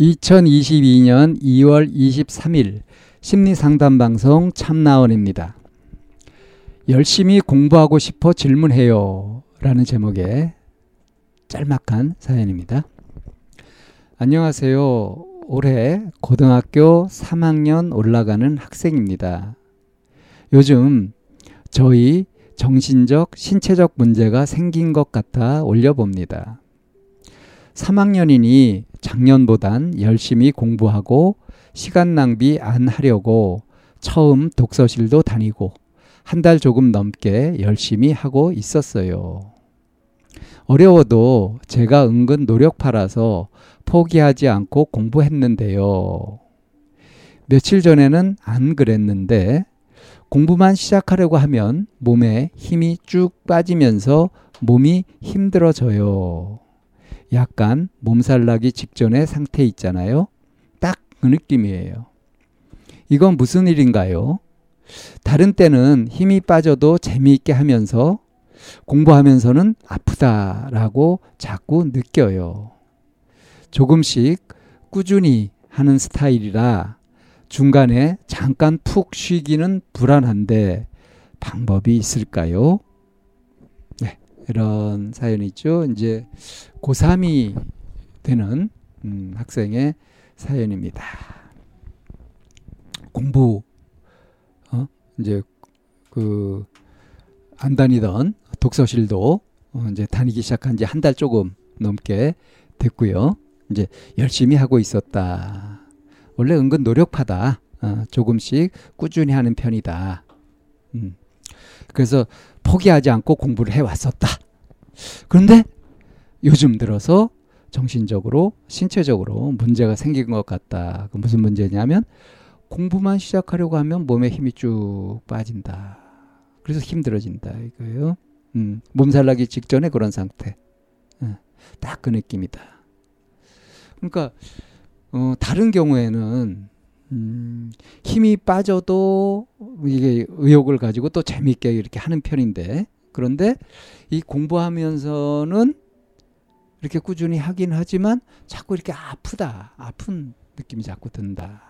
2022년 2월 23일 심리상담방송 참나원입니다. 열심히 공부하고 싶어 질문해요. 라는 제목의 짤막한 사연입니다. 안녕하세요. 올해 고등학교 3학년 올라가는 학생입니다. 요즘 저희 정신적, 신체적 문제가 생긴 것 같아 올려봅니다. 3학년이니 작년보단 열심히 공부하고 시간 낭비 안 하려고 처음 독서실도 다니고 한 달 조금 넘게 열심히 하고 있었어요. 어려워도 제가 은근 노력파라서 포기하지 않고 공부했는데요. 며칠 전에는 안 그랬는데 공부만 시작하려고 하면 몸에 힘이 쭉 빠지면서 몸이 힘들어져요. 약간 몸살 나기 직전의 상태 있잖아요. 딱 그 느낌이에요. 이건 무슨 일인가요? 다른 때는 힘이 빠져도 재미있게 하면서 공부하면서는 아프다라고 자꾸 느껴요. 조금씩 꾸준히 하는 스타일이라 중간에 잠깐 푹 쉬기는 불안한데 방법이 있을까요? 네, 이런 사연이죠. 이제 고3이 되는 음, 학생의 사연입니다. 공부 어? 이제 그 안 다니던 독서실도 어, 이제 다니기 시작한 지 한 달 조금 넘게 됐고요. 이제 열심히 하고 있었다. 원래 은근 노력하다. 어, 조금씩 꾸준히 하는 편이다. 음. 그래서 포기하지 않고 공부를 해 왔었다. 그런데 요즘 들어서 정신적으로, 신체적으로 문제가 생긴 것 같다. 그 무슨 문제냐면 공부만 시작하려고 하면 몸에 힘이 쭉 빠진다. 그래서 힘들어진다 이거예요. 음, 몸살 나기 직전에 그런 상태. 어, 딱그 느낌이다. 그러니까 어, 다른 경우에는 음, 힘이 빠져도 이게 의욕을 가지고 또 재미있게 이렇게 하는 편인데 그런데 이 공부하면서는 이렇게 꾸준히 하긴 하지만 자꾸 이렇게 아프다. 아픈 느낌이 자꾸 든다.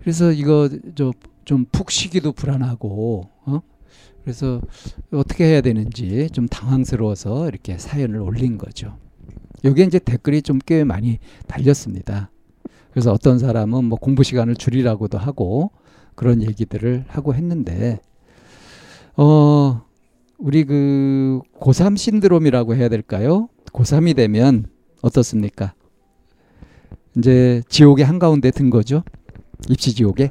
그래서 이거 좀푹 쉬기도 불안하고, 어? 그래서 어떻게 해야 되는지 좀 당황스러워서 이렇게 사연을 올린 거죠. 여기에 이제 댓글이 좀 꽤 많이 달렸습니다. 그래서 어떤 사람은 뭐 공부 시간을 줄이라고도 하고 그런 얘기들을 하고 했는데, 어, 우리 그 고3 신드롬이라고 해야 될까요? 고3이 되면 어떻습니까? 이제 지옥의 한가운데 든 거죠. 입시 지옥에.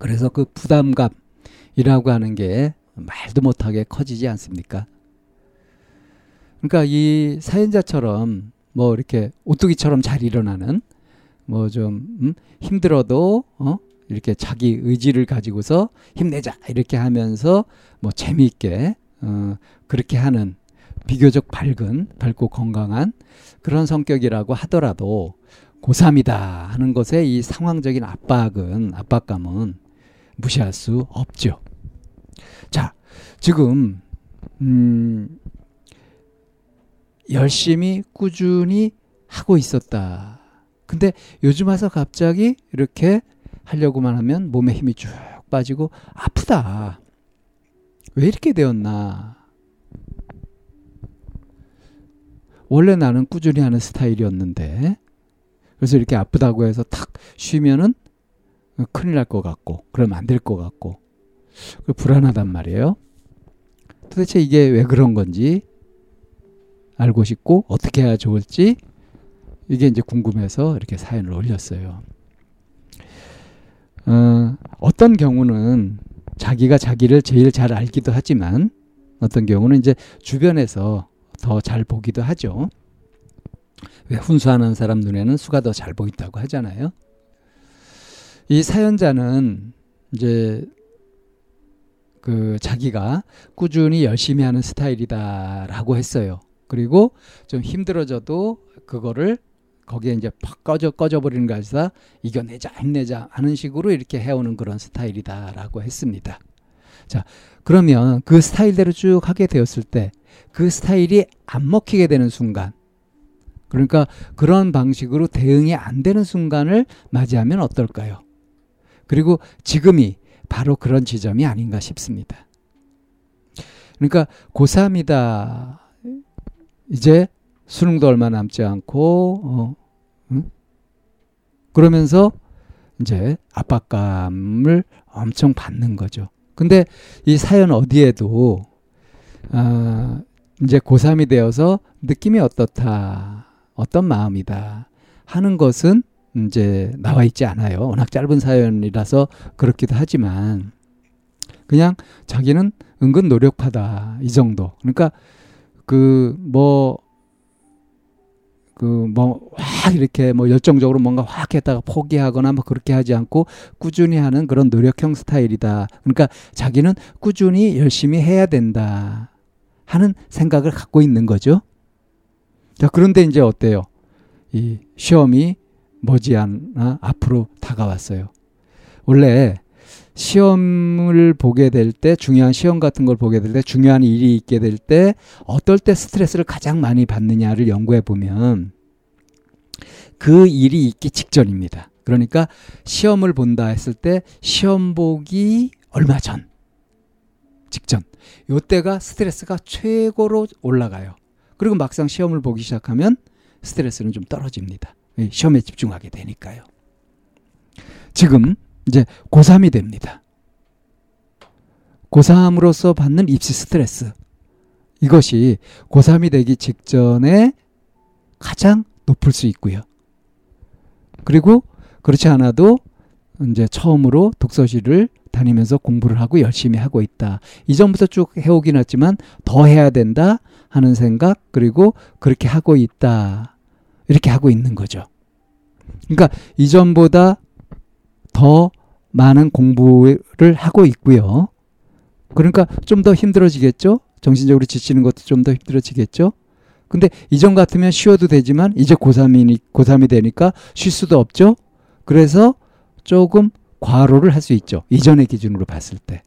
그래서 그 부담감이라고 하는 게 말도 못하게 커지지 않습니까? 그러니까 이 사연자처럼 뭐 이렇게 오뚜기처럼 잘 일어나는 뭐좀 음? 힘들어도 어? 이렇게 자기 의지를 가지고서 힘내자 이렇게 하면서 뭐 재미있게 어 그렇게 하는 비교적 밝은 밝고 건강한 그런 성격이라고 하더라도 고3이다 하는 것에 이 상황적인 압박은 압박감은 무시할 수 없죠. 자, 지금 음 열심히 꾸준히 하고 있었다. 근데 요즘 와서 갑자기 이렇게 하려고만 하면 몸에 힘이 쭉 빠지고 아프다. 왜 이렇게 되었나? 원래 나는 꾸준히 하는 스타일이었는데 그래서 이렇게 아프다고 해서 탁 쉬면은 큰일 날 것 같고 그러면 안 될 것 같고 불안하단 말이에요. 도대체 이게 왜 그런 건지 알고 싶고 어떻게 해야 좋을지 이게 이제 궁금해서 이렇게 사연을 올렸어요. 어, 어떤 경우는 자기가 자기를 제일 잘 알기도 하지만 어떤 경우는 이제 주변에서 더 잘 보기도 하죠. 왜 훈수하는 사람 눈에는 수가 더 잘 보인다고 하잖아요. 이 사연자는 이제 그 자기가 꾸준히 열심히 하는 스타일이다라고 했어요. 그리고 좀 힘들어져도 그거를 거기에 이제 팍 꺼져 꺼져 버리는 거 아니라 이겨내자 힘내자 하는 식으로 이렇게 해오는 그런 스타일이다라고 했습니다. 자 그러면 그 스타일대로 쭉 하게 되었을 때 그 스타일이 안 먹히게 되는 순간 그러니까 그런 방식으로 대응이 안 되는 순간을 맞이하면 어떨까요? 그리고 지금이 바로 그런 지점이 아닌가 싶습니다. 그러니까 고3이다. 이제 수능도 얼마 남지 않고, 어, 응? 그러면서 이제 압박감을 엄청 받는 거죠. 근데 이 사연 어디에도, 아, 이제 고3이 되어서 느낌이 어떻다, 어떤 마음이다 하는 것은 이제 나와 있지 않아요. 워낙 짧은 사연이라서 그렇기도 하지만 그냥 자기는 은근 노력하다 이 정도. 그러니까 그뭐 그 뭐 확 이렇게 뭐 열정적으로 뭔가 확 했다가 포기하거나 뭐 그렇게 하지 않고 꾸준히 하는 그런 노력형 스타일이다. 그러니까 자기는 꾸준히 열심히 해야 된다 하는 생각을 갖고 있는 거죠. 자, 그런데 이제 어때요? 이 시험이 머지않아 앞으로 다가왔어요. 원래 시험을 보게 될 때, 중요한 시험 같은 걸 보게 될 때, 중요한 일이 있게 될 때, 어떨 때 스트레스를 가장 많이 받느냐를 연구해 보면 그 일이 있기 직전입니다. 그러니까 시험을 본다 했을 때 시험 보기 얼마 전, 직전. 요때가 스트레스가 최고로 올라가요. 그리고 막상 시험을 보기 시작하면 스트레스는 좀 떨어집니다. 시험에 집중하게 되니까요. 지금 이제 고3이 됩니다. 고3으로서 받는 입시 스트레스. 이것이 고3이 되기 직전에 가장 높을 수 있고요. 그리고 그렇지 않아도 이제 처음으로 독서실을 다니면서 공부를 하고 열심히 하고 있다. 이전부터 쭉 해오긴 했지만 더 해야 된다 하는 생각 그리고 그렇게 하고 있다. 이렇게 하고 있는 거죠. 그러니까 이전보다 더 많은 공부를 하고 있고요. 그러니까 좀 더 힘들어지겠죠? 정신적으로 지치는 것도 좀 더 힘들어지겠죠? 근데 이전 같으면 쉬어도 되지만 이제 고3이니, 고3이 되니까 쉴 수도 없죠? 그래서 조금 과로를 할 수 있죠. 이전의 기준으로 봤을 때.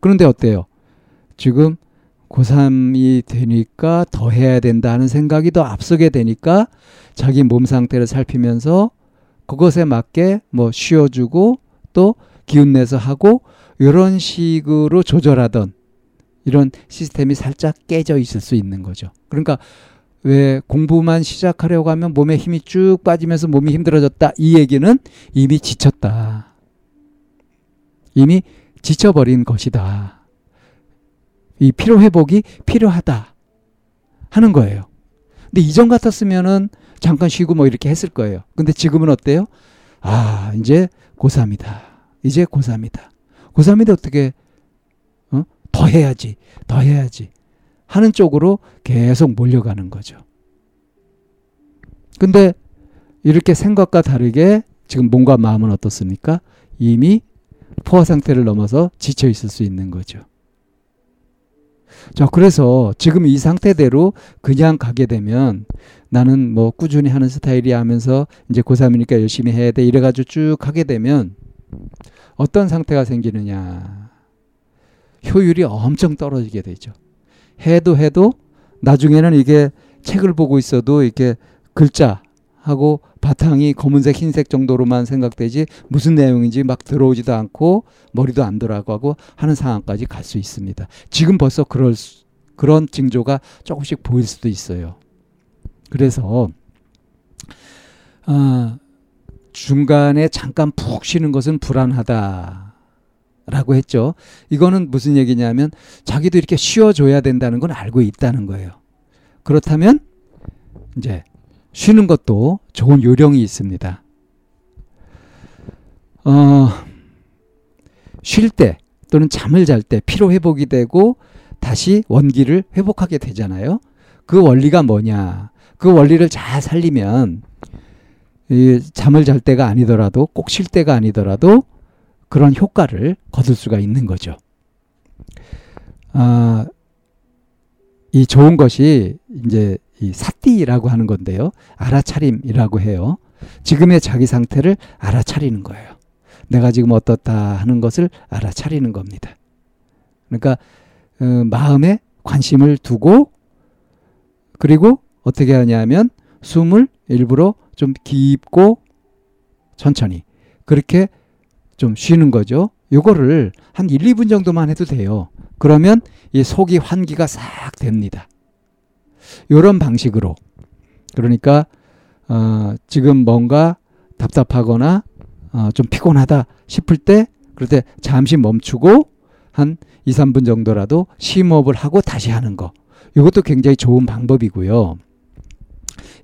그런데 어때요? 지금 고3이 되니까 더 해야 된다 는 생각이 더 앞서게 되니까 자기 몸 상태를 살피면서 그것에 맞게 뭐 쉬어주고 또 기운 내서 하고 이런 식으로 조절하던 이런 시스템이 살짝 깨져 있을 수 있는 거죠. 그러니까 왜 공부만 시작하려고 하면 몸에 힘이 쭉 빠지면서 몸이 힘들어졌다. 이 얘기는 이미 지쳤다. 이미 지쳐버린 것이다. 이 피로 회복이 필요하다 하는 거예요. 근데 이전 같았으면은 잠깐 쉬고 뭐 이렇게 했을 거예요. 근데 지금은 어때요? 아, 이제 고3이다. 이제 고3이다. 고3인데 어떻게 어? 더 해야지. 더 해야지. 하는 쪽으로 계속 몰려가는 거죠. 근데 이렇게 생각과 다르게 지금 몸과 마음은 어떻습니까? 이미 포화 상태를 넘어서 지쳐 있을 수 있는 거죠. 자, 그래서 지금 이 상태대로 그냥 가게 되면 나는 뭐 꾸준히 하는 스타일이 하면서 이제 고3이니까 열심히 해야 돼. 이래가지고 쭉 하게 되면 어떤 상태가 생기느냐. 효율이 엄청 떨어지게 되죠. 해도 해도 나중에는 이게 책을 보고 있어도 이렇게 글자 하고 바탕이 검은색 흰색 정도로만 생각되지 무슨 내용인지 막 들어오지도 않고 머리도 안 돌아가고 하는 상황까지 갈 수 있습니다. 지금 벌써 그럴 수, 그런 징조가 조금씩 보일 수도 있어요. 그래서 아, 중간에 잠깐 푹 쉬는 것은 불안하다. 라고 했죠. 이거는 무슨 얘기냐면 자기도 이렇게 쉬어줘야 된다는 건 알고 있다는 거예요. 그렇다면 이제 쉬는 것도 좋은 요령이 있습니다. 어, 쉴 때 또는 잠을 잘 때 피로 회복이 되고 다시 원기를 회복하게 되잖아요. 그 원리가 뭐냐? 그 원리를 잘 살리면 이 잠을 잘 때가 아니더라도 꼭 쉴 때가 아니더라도 그런 효과를 거둘 수가 있는 거죠. 아, 이 좋은 것이 이제 이 사띠라고 하는 건데요. 알아차림이라고 해요. 지금의 자기 상태를 알아차리는 거예요. 내가 지금 어떻다 하는 것을 알아차리는 겁니다. 그러니까 어, 마음에 관심을 두고 그리고 어떻게 하냐면 숨을 일부러 좀 깊고 천천히 그렇게 좀 쉬는 거죠. 요거를 한 1, 2분 정도만 해도 돼요. 그러면 이 속이 환기가 싹 됩니다. 요런 방식으로 그러니까 어, 지금 뭔가 답답하거나 어, 좀 피곤하다 싶을 때 그럴 때 잠시 멈추고 한 2, 3분 정도라도 심호흡을 하고 다시 하는 거. 이것도 굉장히 좋은 방법이고요.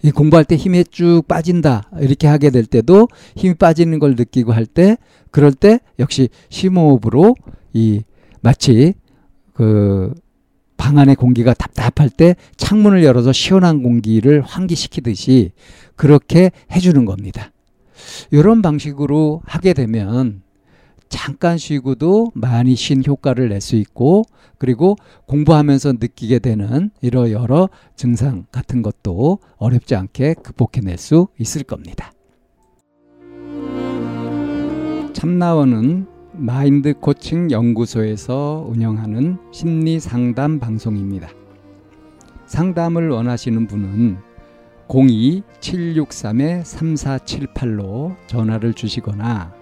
이 공부할 때 힘이 쭉 빠진다 이렇게 하게 될 때도 힘이 빠지는 걸 느끼고 할 때 그럴 때 역시 심호흡으로 이 마치 그 방 안의 공기가 답답할 때 창문을 열어서 시원한 공기를 환기시키듯이 그렇게 해주는 겁니다. 이런 방식으로 하게 되면 잠깐 쉬고도 많이 쉰 효과를 낼 수 있고 그리고 공부하면서 느끼게 되는 이러 여러 증상 같은 것도 어렵지 않게 극복해낼 수 있을 겁니다. 참나원은 마인드 코칭 연구소에서 운영하는 심리 상담 방송입니다. 상담을 원하시는 분은 02-763-3478로 전화를 주시거나